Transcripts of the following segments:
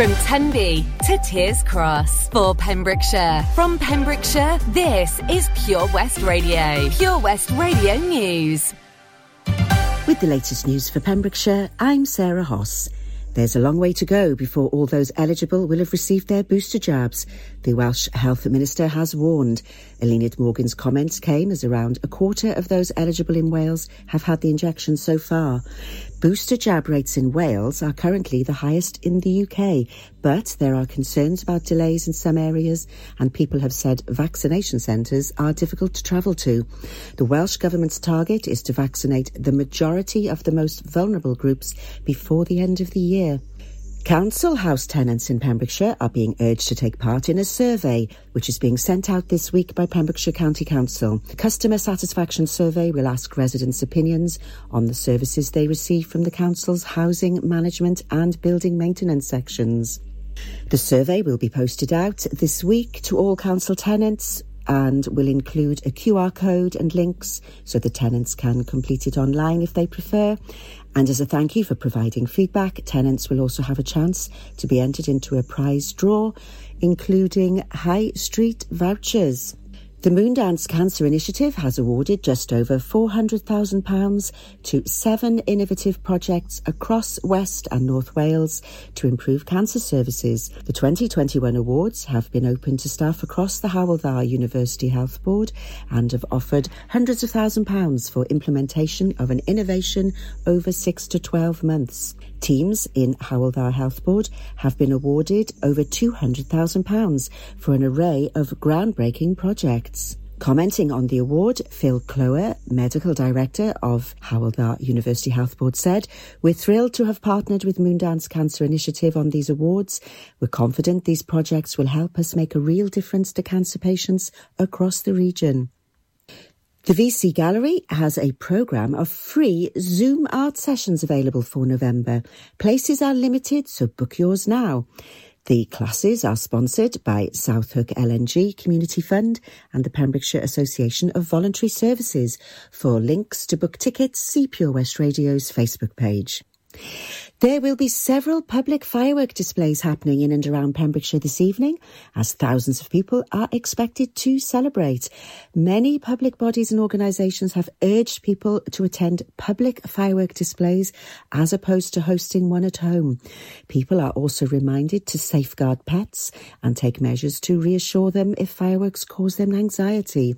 From Tenby to Tiers Cross for Pembrokeshire. From Pembrokeshire, this is Pure West Radio. Pure West Radio News. With the latest news for Pembrokeshire, I'm Sarah Hoss. There's a long way to go before all those eligible will have received their booster jabs. The Welsh Health Minister has warned. Eluned Morgan's comments came as around a quarter of those eligible in Wales have had the injection so far. Booster jab rates in Wales are currently the highest in the UK, but there are concerns about delays in some areas and people have said vaccination centres are difficult to travel to. The Welsh Government's target is to vaccinate the majority of the most vulnerable groups before the end of the year. Council house tenants in Pembrokeshire are being urged to take part in a survey which is being sent out this week by Pembrokeshire County Council. The customer satisfaction survey will ask residents' opinions on the services they receive from the council's housing management and building maintenance sections. The survey will be posted out this week to all council tenants and will include a QR code and links so the tenants can complete it online if they prefer. And as a thank you for providing feedback, tenants will also have a chance to be entered into a prize draw, including High Street vouchers. The Moondance Cancer Initiative has awarded just over £400,000 to seven innovative projects across West and North Wales to improve cancer services. The 2021 awards have been open to staff across the Hywel Dda University Health Board and have offered hundreds of thousand pounds for implementation of an innovation over six to 12 months. Teams in Hywel Dda Health Board have been awarded over £200,000 for an array of groundbreaking projects. Commenting on the award, Phil Kloer, Medical Director of Hywel Dda University Health Board, said, We're thrilled to have partnered with Moondance Cancer Initiative on these awards. We're confident these projects will help us make a real difference to cancer patients across the region. The VC Gallery has a programme of free Zoom art sessions available for November. Places are limited, so book yours now. The classes are sponsored by South Hook LNG Community Fund and the Pembrokeshire Association of Voluntary Services. For links to book tickets, see Pure West Radio's Facebook page. There will be several public firework displays happening in and around Pembrokeshire this evening as thousands of people are expected to celebrate. Many public bodies and organisations have urged people to attend public firework displays as opposed to hosting one at home. People are also reminded to safeguard pets and take measures to reassure them if fireworks cause them anxiety.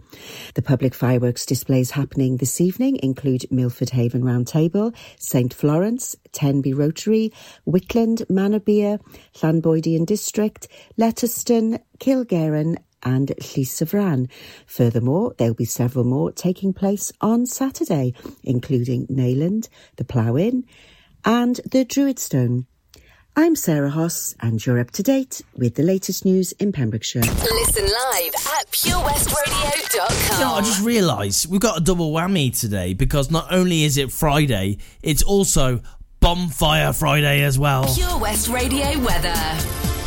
The public fireworks displays happening this evening include Milford Haven Round Table, St Florence, Tenby Rotary, Wickland, Manorbier, Llanboidian District, Letterston, Cilgerran and Llysyfran. Furthermore, there'll be several more taking place on Saturday, including Neyland, the Plough-In and the Druidstone. I'm Sarah Hoss, and you're up to date with the latest news in Pembrokeshire. Listen live at purewestradio.com. You know, I just realised we've got a double whammy today because not only is it Friday, it's also Bonfire Friday as well. Pure West Radio weather.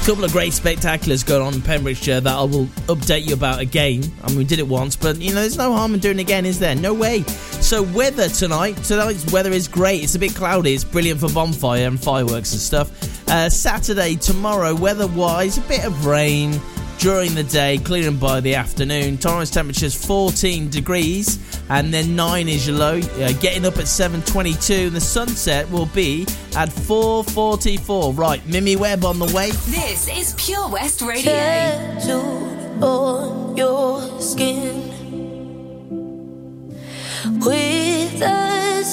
couple of great spectaculars going on in Pembrokeshire that I will update you about again. I mean, we did it once, but you know, there's no harm in doing it again, is there? No way. So, weather tonight. Tonight's weather is great. It's a bit cloudy. It's brilliant for bonfire and fireworks and stuff. Uh, Saturday, tomorrow, weather wise, a bit of rain during the day, clearing by the afternoon. Tomorrow's temperature is 14 degrees, and then 9 is your low. Uh, getting up at 7:22, and the sunset will be at 4:44. Right, Mimi Webb on the way. This is Pure West Radio. tattooed on your skin with a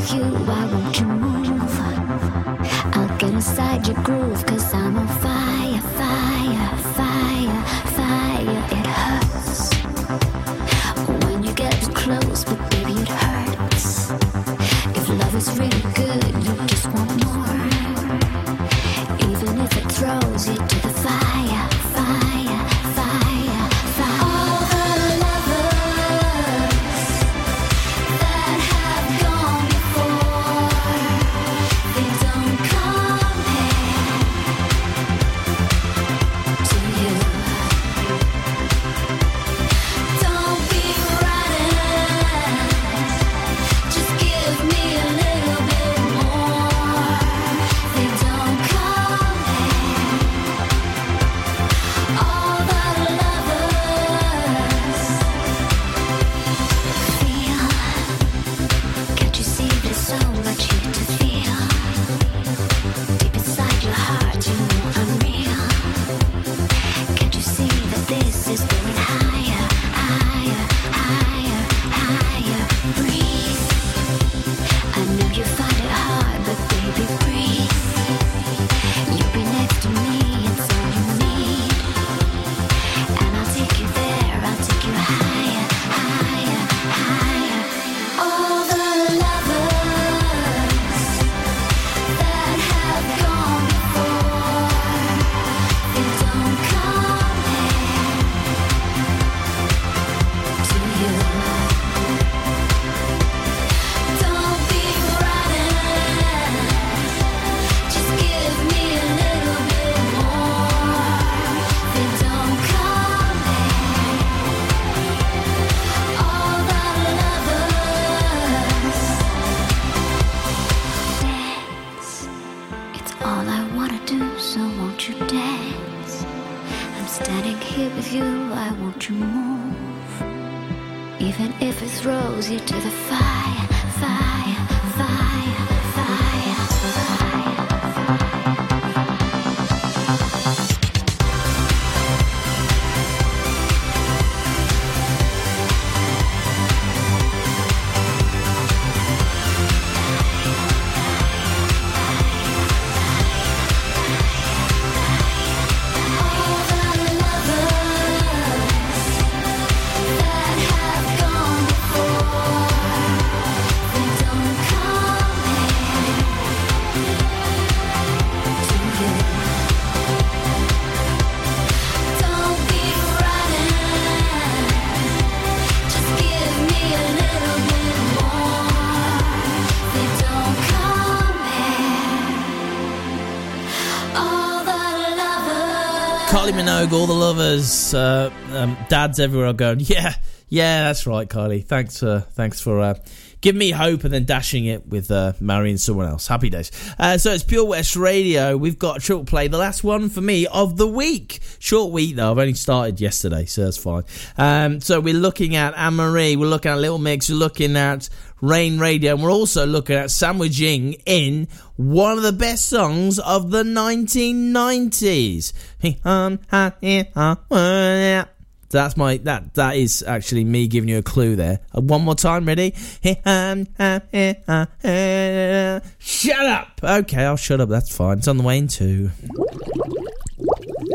with you, I will Minogue, all the lovers, uh, um, dads everywhere are going, yeah, yeah, that's right, Kylie. Thanks for, thanks for uh, giving me hope and then dashing it with uh, marrying someone else. Happy days. Uh, so it's Pure West Radio. We've got a short play, the last one for me of the week. Short week though. I've only started yesterday, so that's fine. Um, so we're looking at Anne Marie. We're looking at Little Mix. We're looking at Rain Radio. And we're also looking at sandwiching in one of the best songs of the 1990s. That's my that that is actually me giving you a clue there. Uh, one more time, ready? Um, uh, uh, uh, shut up. Okay, I'll shut up. That's fine. It's on the way in too.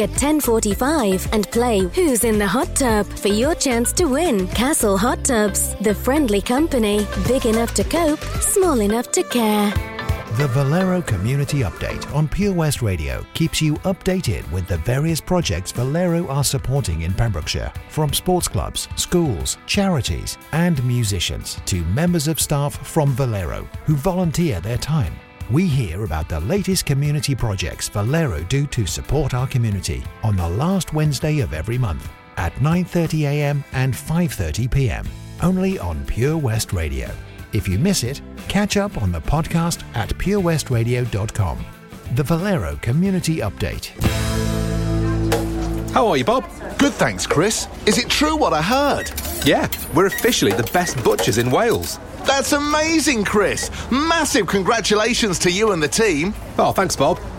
at 10:45 and play Who's in the Hot Tub for your chance to win. Castle Hot Tubs, the friendly company, big enough to cope, small enough to care. The Valero Community Update on Pure West Radio keeps you updated with the various projects Valero are supporting in Pembrokeshire, from sports clubs, schools, charities, and musicians to members of staff from Valero who volunteer their time. We hear about the latest community projects Valero do to support our community on the last Wednesday of every month at 9:30 a.m. and 5:30 p.m. only on Pure West Radio. If you miss it, catch up on the podcast at purewestradio.com. The Valero Community Update. How are you, Bob? Good, thanks, Chris. Is it true what I heard? Yeah, we're officially the best butchers in Wales. That's amazing, Chris. Massive congratulations to you and the team. Oh, thanks, Bob.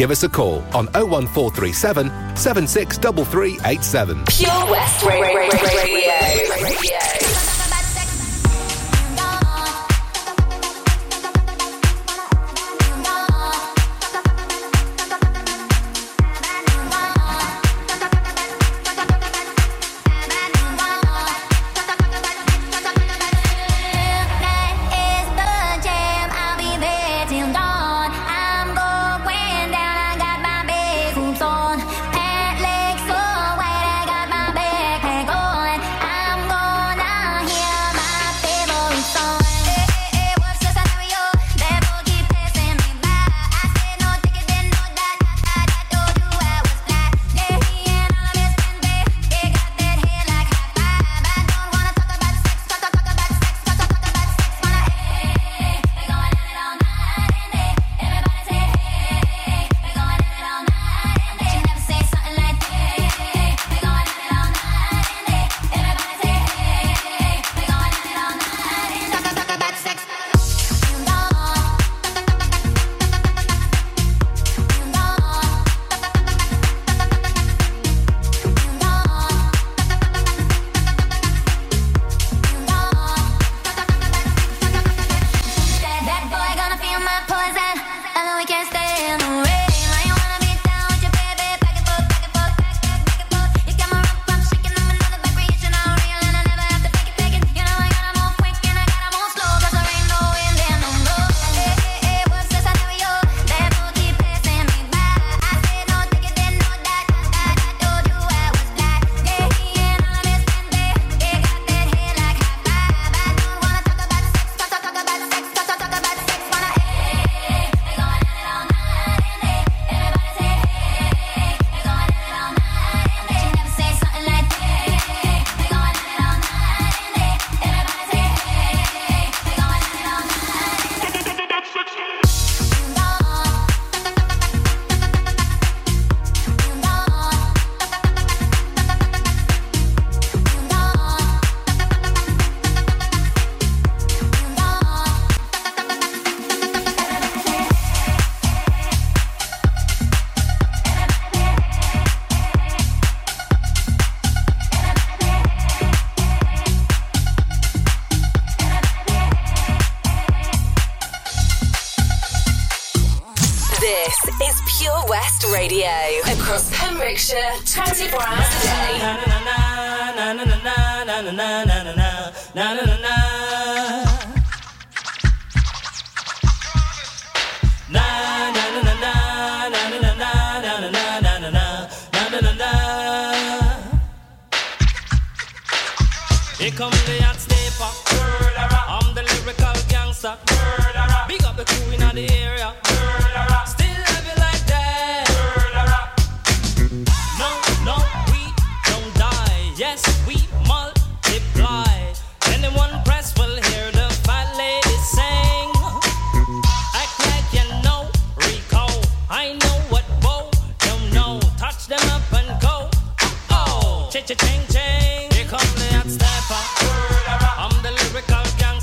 Give us a call on 01437 763387. Pure West Radio. Radio.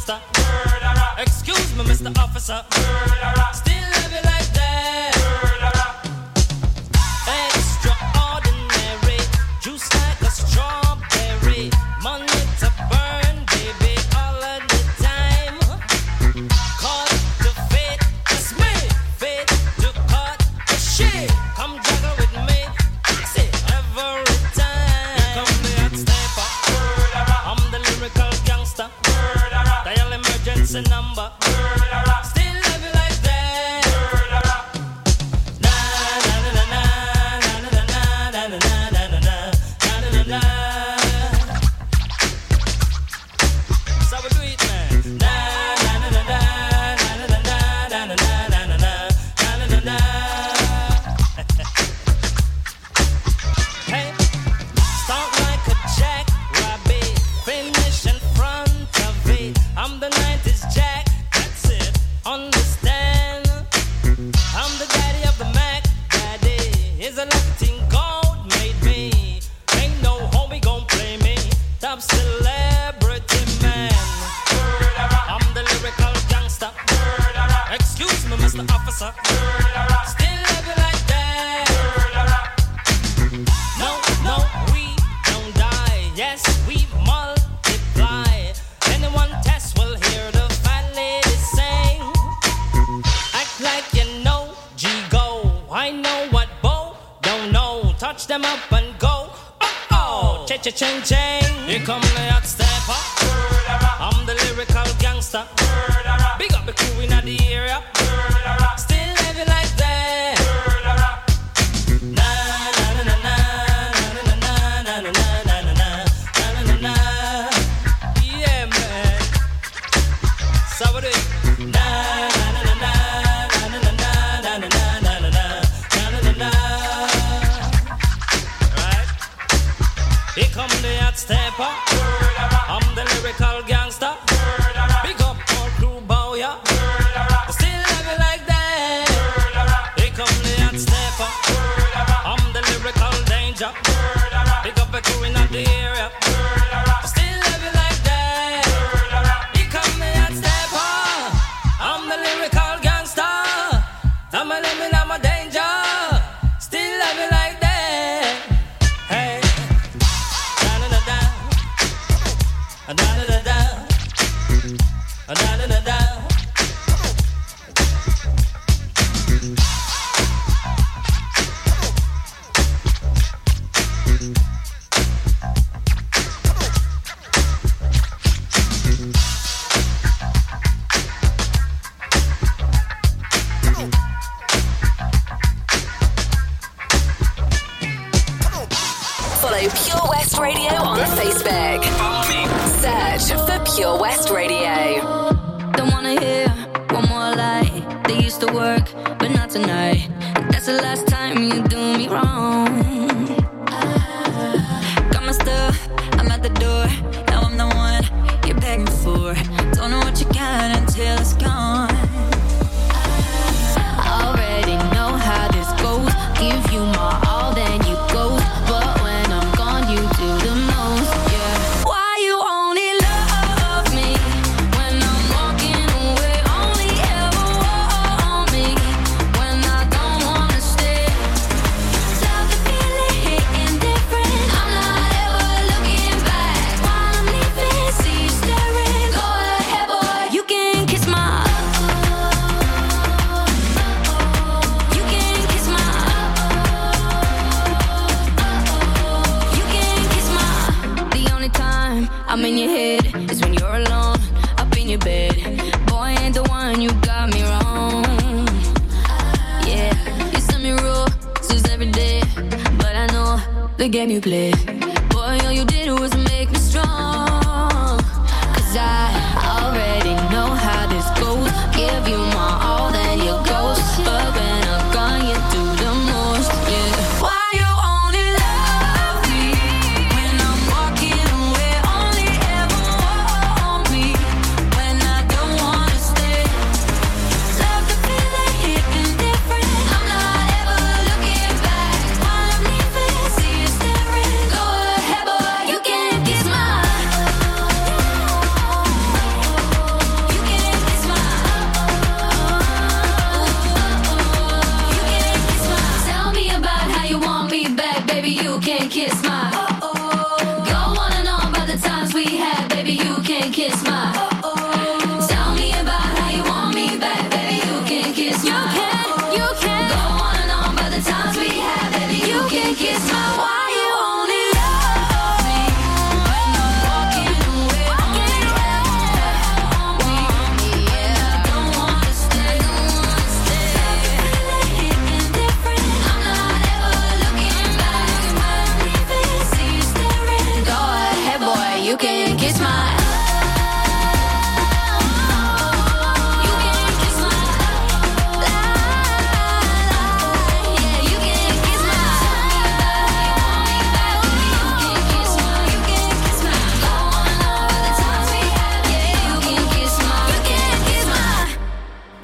I already know how this goes. Give you my all,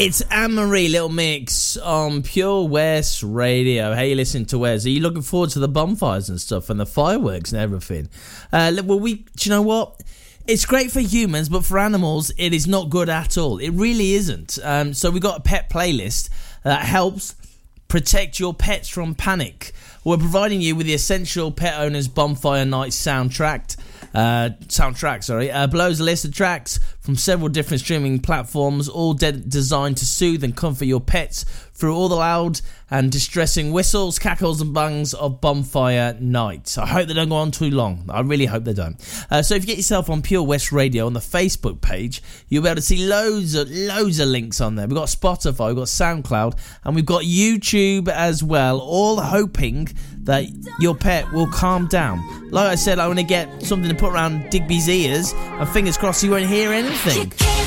It's Anne Marie Little Mix on Pure West Radio. Hey, you listen to Wes? Are you looking forward to the bonfires and stuff and the fireworks and everything? Uh, well, we, do you know what? It's great for humans, but for animals, it is not good at all. It really isn't. Um, so we've got a pet playlist that helps protect your pets from panic. We're providing you with the essential pet owners bonfire night soundtrack uh, soundtrack. Sorry, uh, below is a list of tracks from several different streaming platforms, all de- designed to soothe and comfort your pets through all the loud and distressing whistles, cackles, and bangs of bonfire night. I hope they don't go on too long. I really hope they don't. Uh, so if you get yourself on Pure West Radio on the Facebook page, you'll be able to see loads of loads of links on there. We've got Spotify, we've got SoundCloud, and we've got YouTube as well. All hoping that your pet will calm down. Like I said, I want to get something to put around Digby's ears, and fingers crossed he won't hear anything. Machine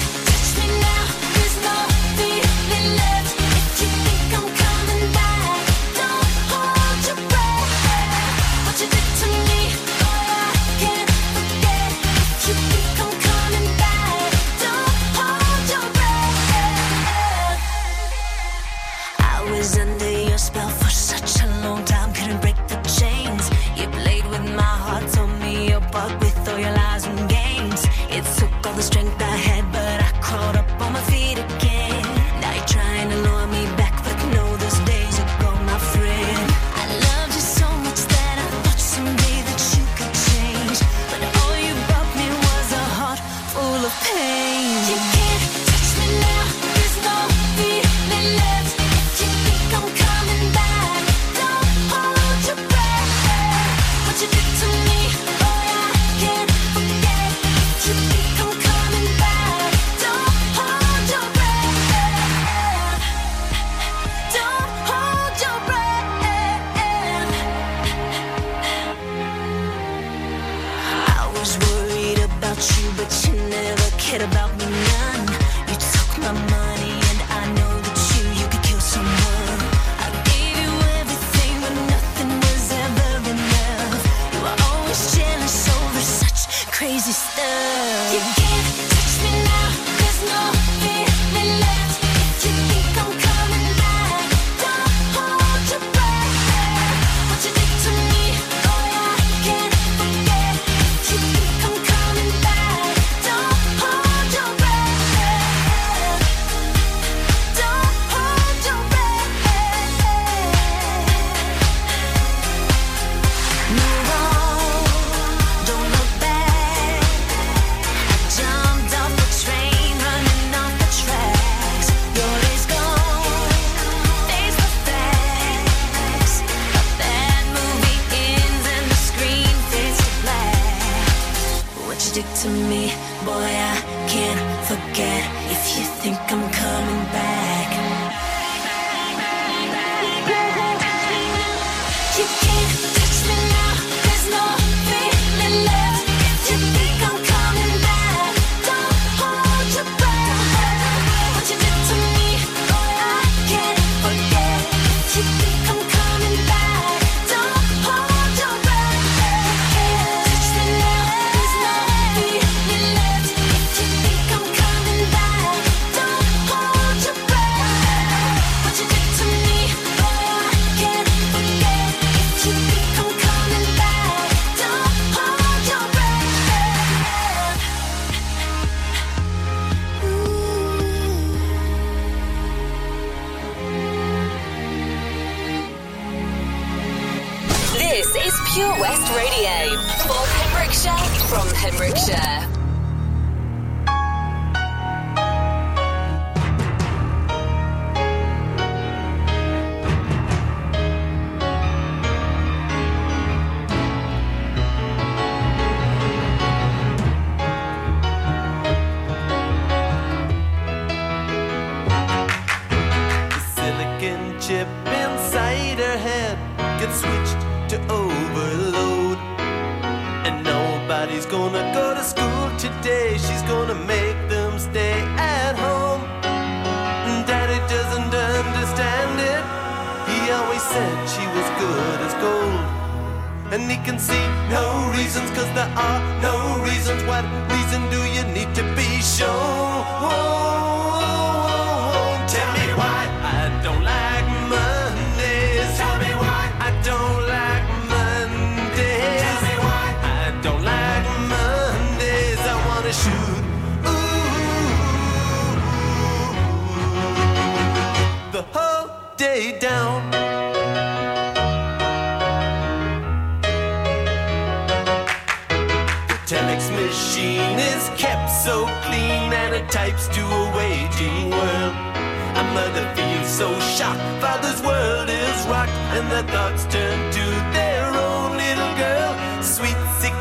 so shocked, father's world is rocked, and the thoughts turn to their own little girl. Sweet 16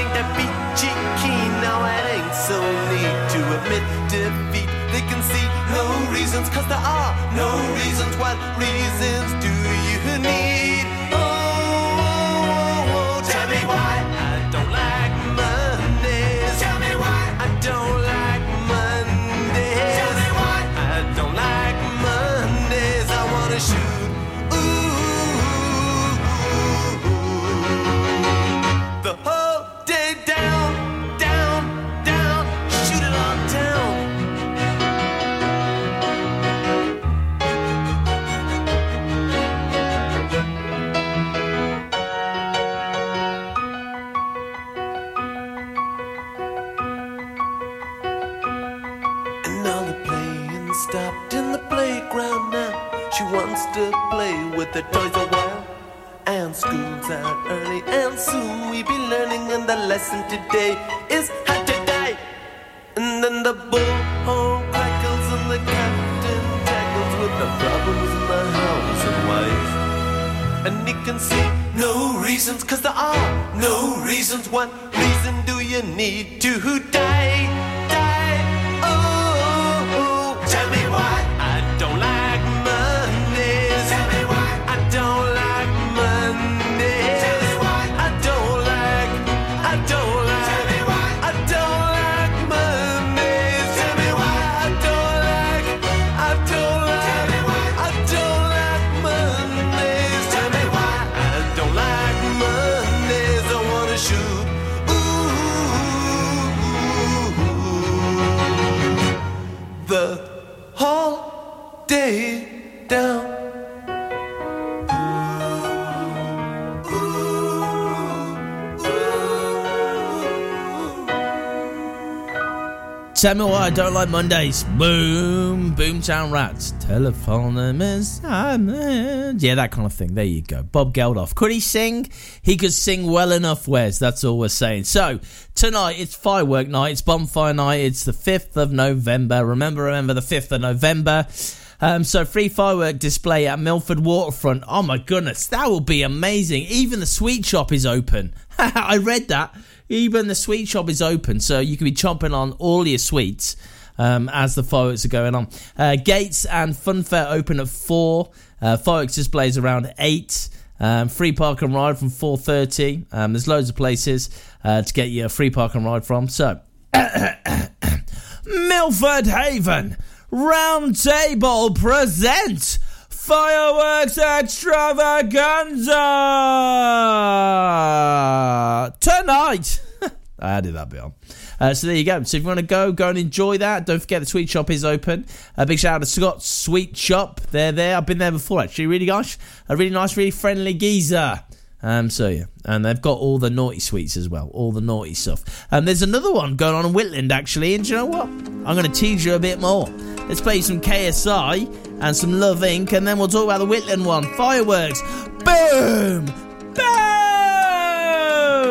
ain't that peachy keen, now it ain't so neat to admit defeat. They can see no reasons, cause there are no reasons. What reasons with the toys a while. And school's out early, and soon we be learning. And the lesson today is how to die. And then the bullhorn crackles, and the captain tackles with the problems in the house and wife. And he can see no reasons, cause there are no reasons. What reason do you need to die? Die, Tell me why I don't like Mondays. Boom, Boomtown Rats. Telephone is yeah, that kind of thing. There you go. Bob Geldof. Could he sing? He could sing well enough. Wes? That's all we're saying. So tonight it's firework night. It's bonfire night. It's the fifth of November. Remember, remember the fifth of November. Um, so free firework display at Milford Waterfront. Oh my goodness, that will be amazing. Even the sweet shop is open. I read that. Even the sweet shop is open, so you can be chomping on all your sweets um, as the fireworks are going on. Uh, gates and funfair open at four. Uh, fireworks displays around eight. Um, free park and ride from four thirty. Um, there's loads of places uh, to get your free park and ride from. So, Milford Haven Round Table present Fireworks Extravaganza tonight. I added that bit on. Uh, so there you go. So if you want to go, go and enjoy that. Don't forget the sweet shop is open. A big shout out to Scott's Sweet Shop. They're there. I've been there before actually. Really nice. A really nice, really friendly geezer. Um, so yeah, and they've got all the naughty sweets as well, all the naughty stuff. And there's another one going on in Whitland actually, and you know what? I'm going to tease you a bit more. Let's play some KSI and some Love Inc, and then we'll talk about the Whitland one. Fireworks, boom, boom.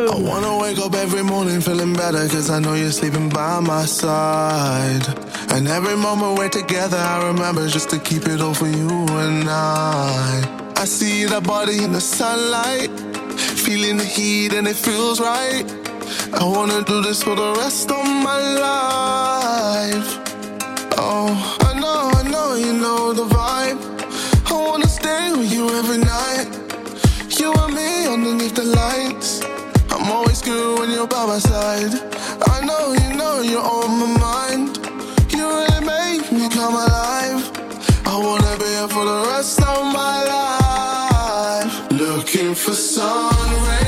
I wanna wake up every morning feeling better Cause I know you're sleeping by my side. And every moment we're together I remember just to keep it all for you and I. I see that body in the sunlight Feeling the heat and it feels right. I wanna do this for the rest of my life. Oh, you know the vibe I wanna stay with you every night You and me underneath the lights I'm always good when you're by my side. I know you know you're on my mind. You really make me come alive. I wanna be here for the rest of my life. Looking for sun rays,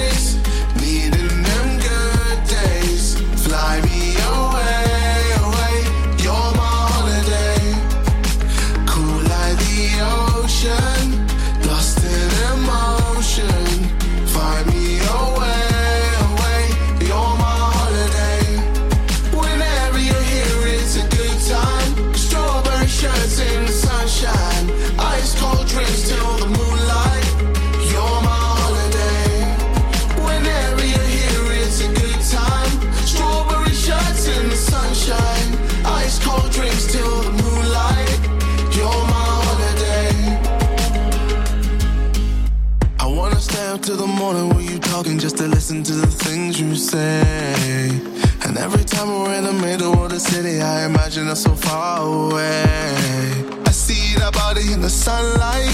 talking just to listen to the things you say. And every time we're in the middle of the city, I imagine us so far away. I see that body in the sunlight,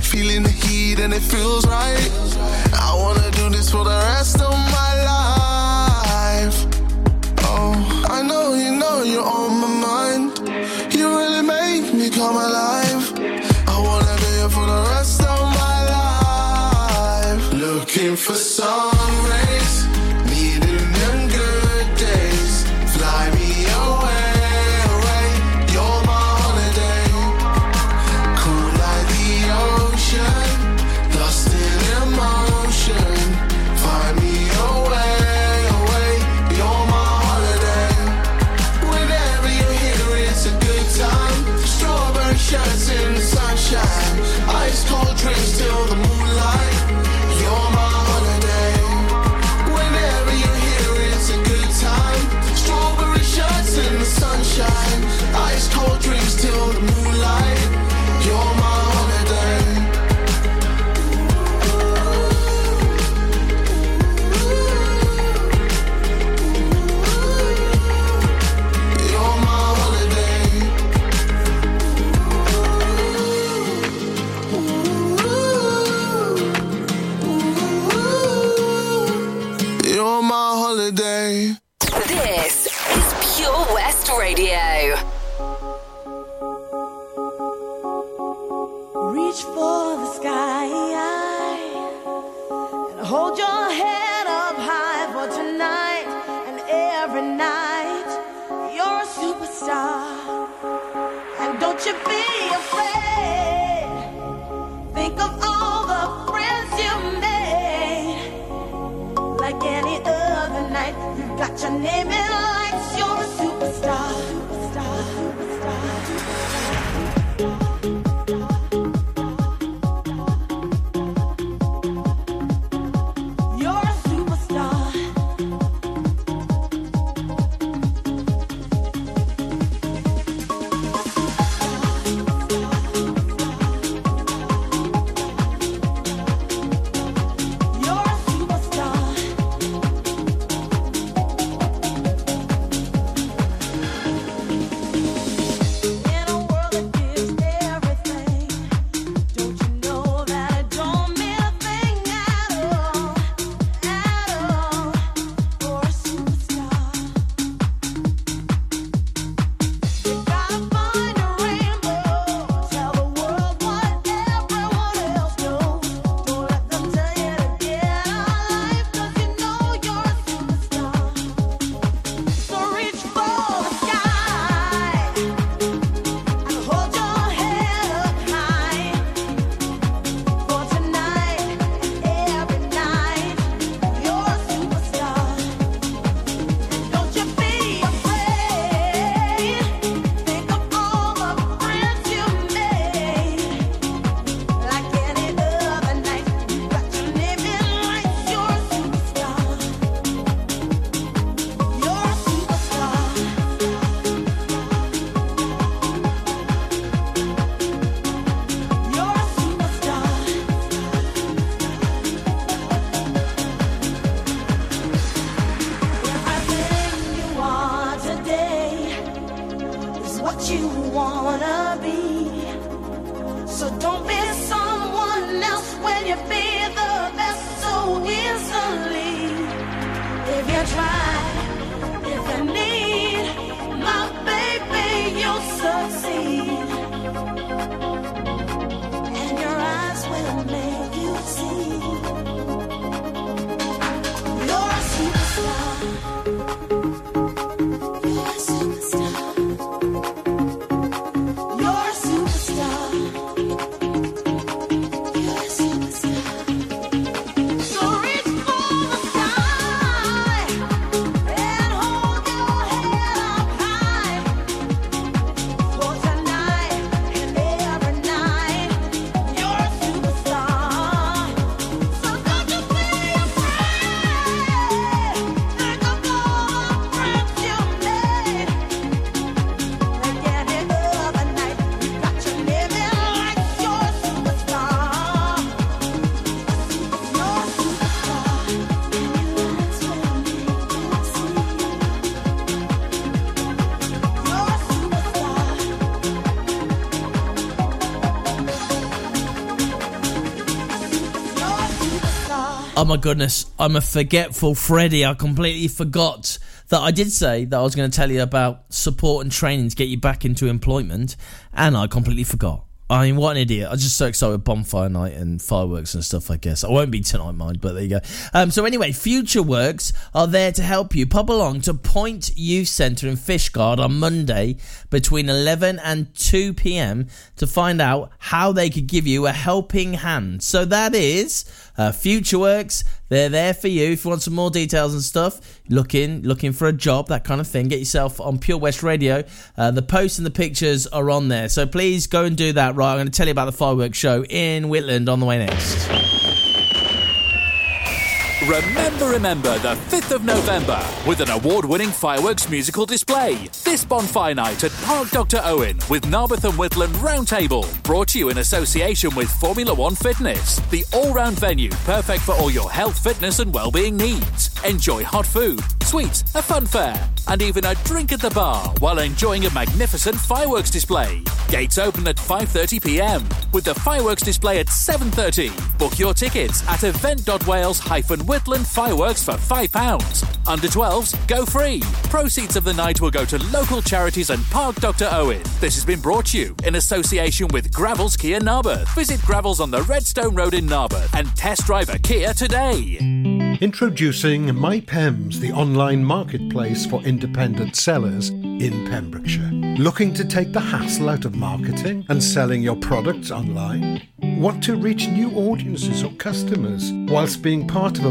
feeling the heat and it feels right. I wanna do this for the rest of my life. Mississippi. My goodness, I'm a forgetful Freddy. I completely forgot that I did say that I was going to tell you about support and training to get you back into employment, and I completely forgot. I mean, what an idiot. I was just so excited with bonfire night and fireworks and stuff, I guess. I won't be tonight, mind, but there you go. Um, so, anyway, Future Works are there to help you. Pop along to Point Youth Centre in Fishguard on Monday between 11 and 2 pm to find out how they could give you a helping hand. So, that is uh, Future Works. They're there for you. If you want some more details and stuff, looking looking for a job, that kind of thing, get yourself on Pure West Radio. Uh, the posts and the pictures are on there. So please go and do that. Right, I'm going to tell you about the fireworks show in Whitland on the way next. Remember, remember the 5th of November with an award winning fireworks musical display. This bonfire night at Park Dr. Owen with Narberth and Whitland Roundtable. Brought to you in association with Formula One Fitness, the all round venue perfect for all your health, fitness, and well-being needs. Enjoy hot food, sweets, a fun fair, and even a drink at the bar while enjoying a magnificent fireworks display. Gates open at 5:30 p.m. with the fireworks display at 7:30. Book your tickets at event.wales-whitland fireworks for £5. Under 12s, go free. Proceeds of the night will go to local charities and Park Dr. Owen. This has been brought to you in association with Gravells Kia Narberth. Visit Gravells on the Redstone Road in Narberth and test drive a Kia today. Introducing MyPems, the online marketplace for independent sellers in Pembrokeshire. Looking to take the hassle out of marketing and selling your products online? Want to reach new audiences or customers whilst being part of a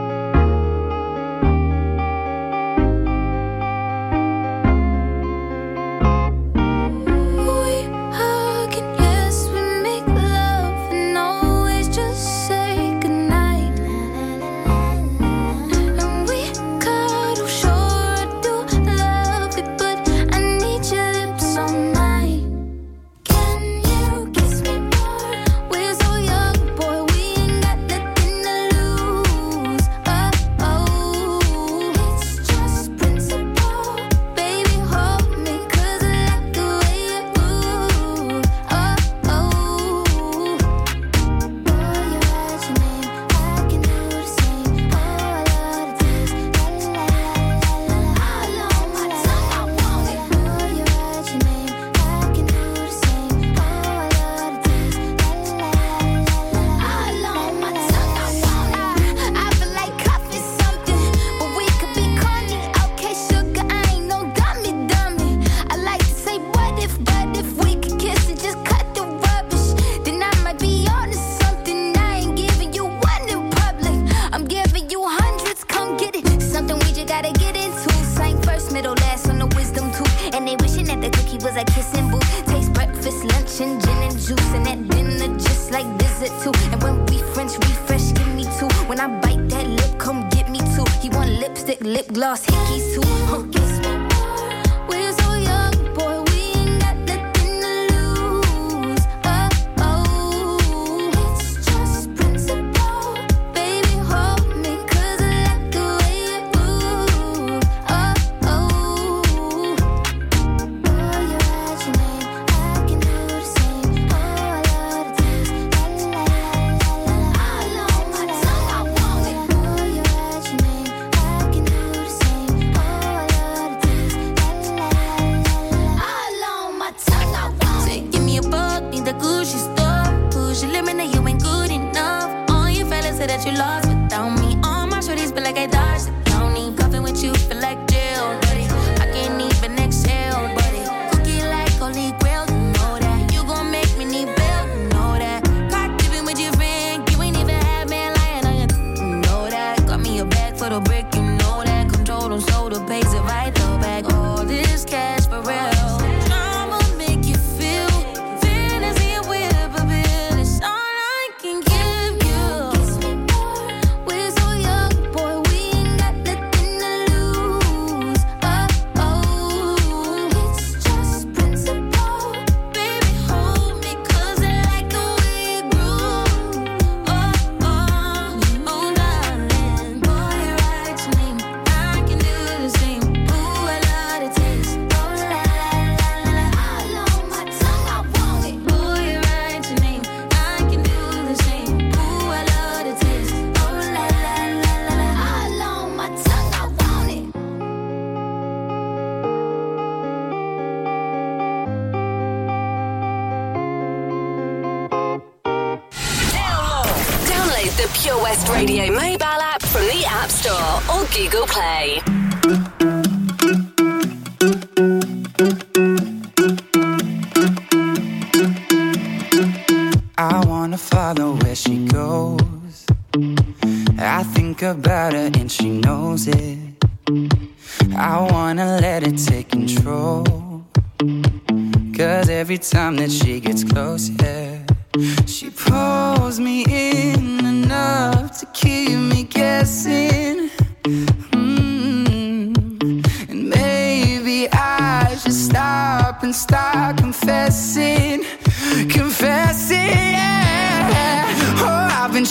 wanna let it take control. Cause every time that she gets close, yeah, she pulls me in enough to keep me guessing. Mm-hmm. And maybe I should stop and start confessing, confessing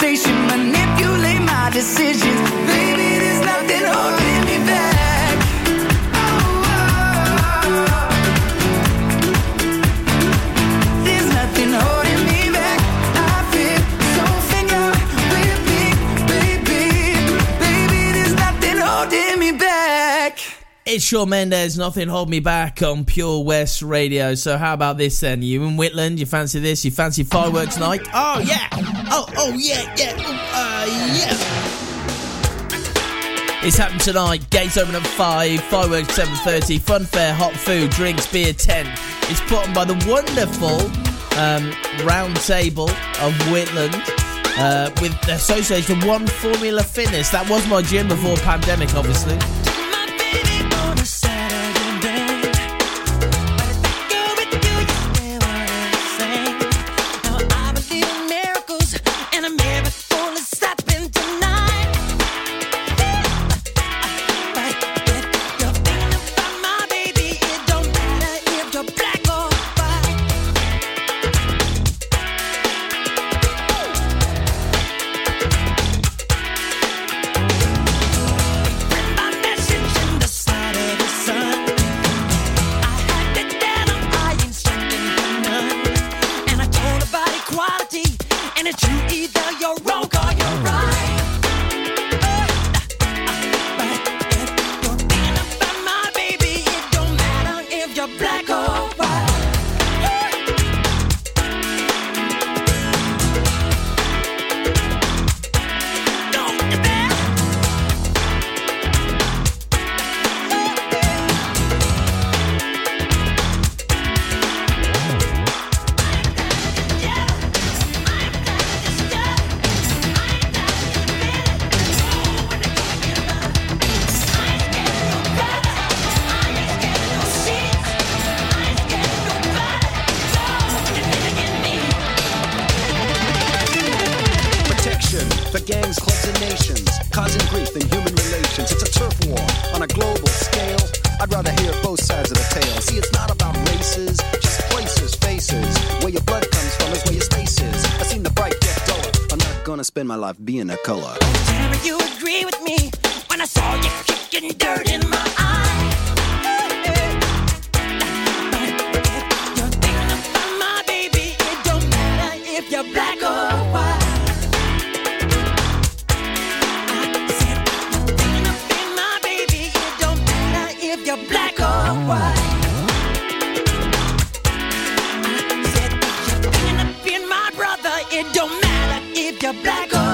conversation, manipulate my decisions. Baby, It's Shawn Mendes, Nothing Hold Me Back on Pure West Radio. So how about this then? You in Whitland, you fancy this, you fancy fireworks night? Oh yeah! Oh, oh yeah, yeah, uh, yeah! It's happening tonight, gates open at 5, fireworks 7.30, fun fair, hot food, drinks, beer tent. It's put on by the wonderful um, Round Table of Whitland. Uh, with the Association One Formula Fitness. That was my gym before pandemic, obviously. It don't matter if you're black or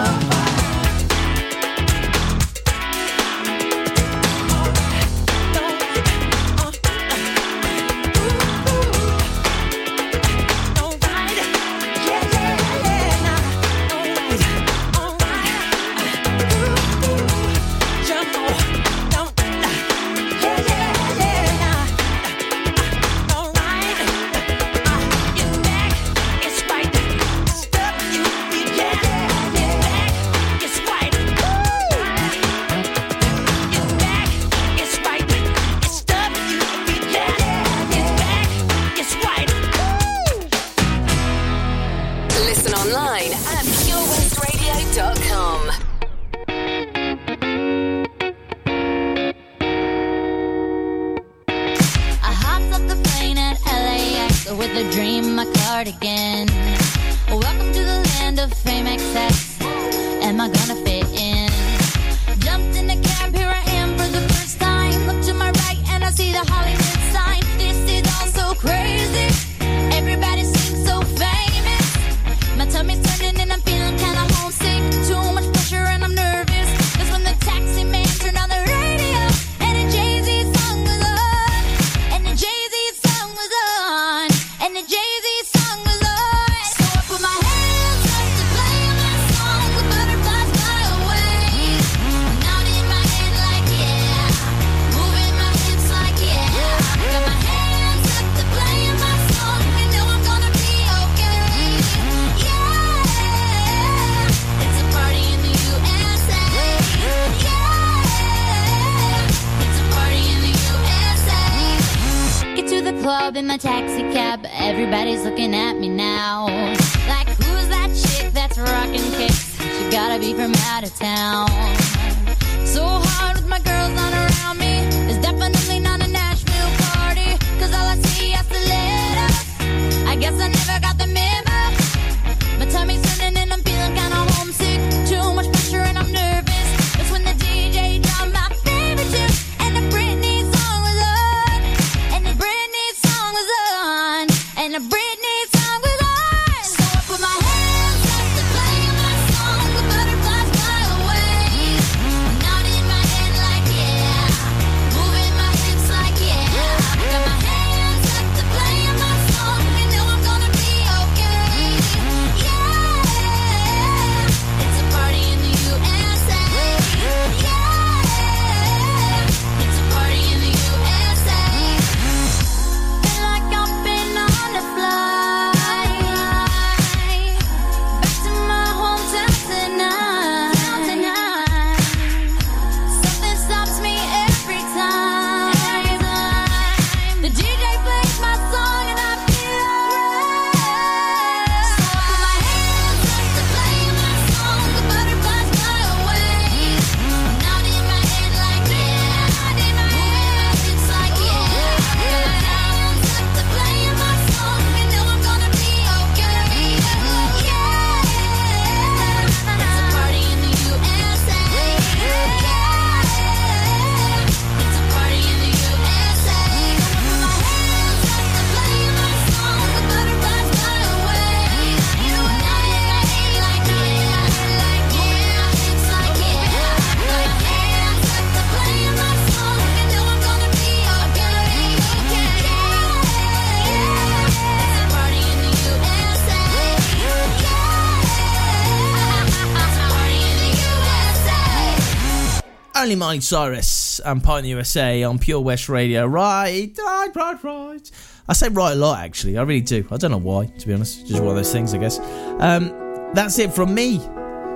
club in my taxi cab. Everybody's looking at me now. Like, who's that chick that's rocking kicks? She gotta be from out of town. So hard with my girls not around me. It's definitely not a Nashville party. Cause all I see is the letters. I guess I never got the memo. Only Miley Cyrus and Party in the USA on Pure West Radio. Right, right, right, right. I say right a lot, actually. I really do. I don't know why, to be honest. Just one of those things, I guess. Um, that's it from me.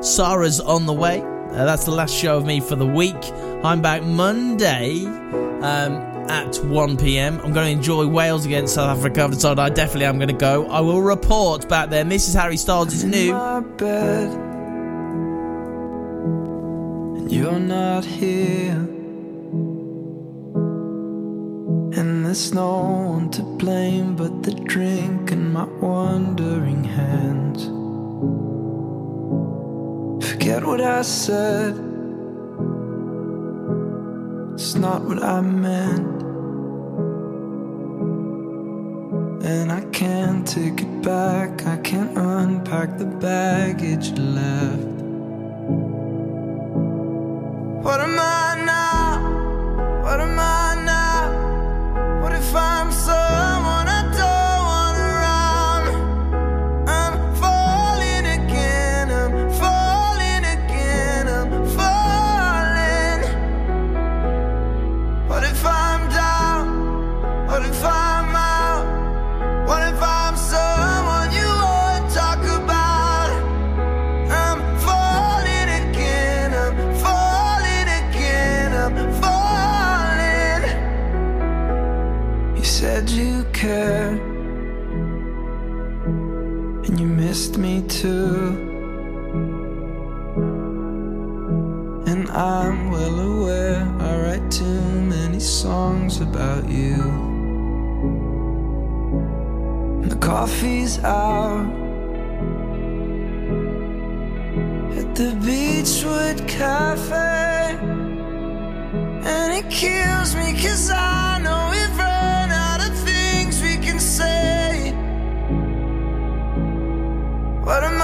Sarah's on the way. Uh, that's the last show of me for the week. I'm back Monday um, at 1 pm. I'm going to enjoy Wales against South Africa. I've decided I definitely am going to go. I will report back then. This is Harry Styles' is new. You're not here and there's no one to blame but the drink and my wandering hands forget what i said it's not what i meant and I can't take it back. I can't unpack the baggage left. What am I now? What am I now? What if I'm said you cared, and you missed me too. And I'm well aware I write too many songs about you. The coffee's out at the Beachwood Cafe, and it kills me cause I know But I'm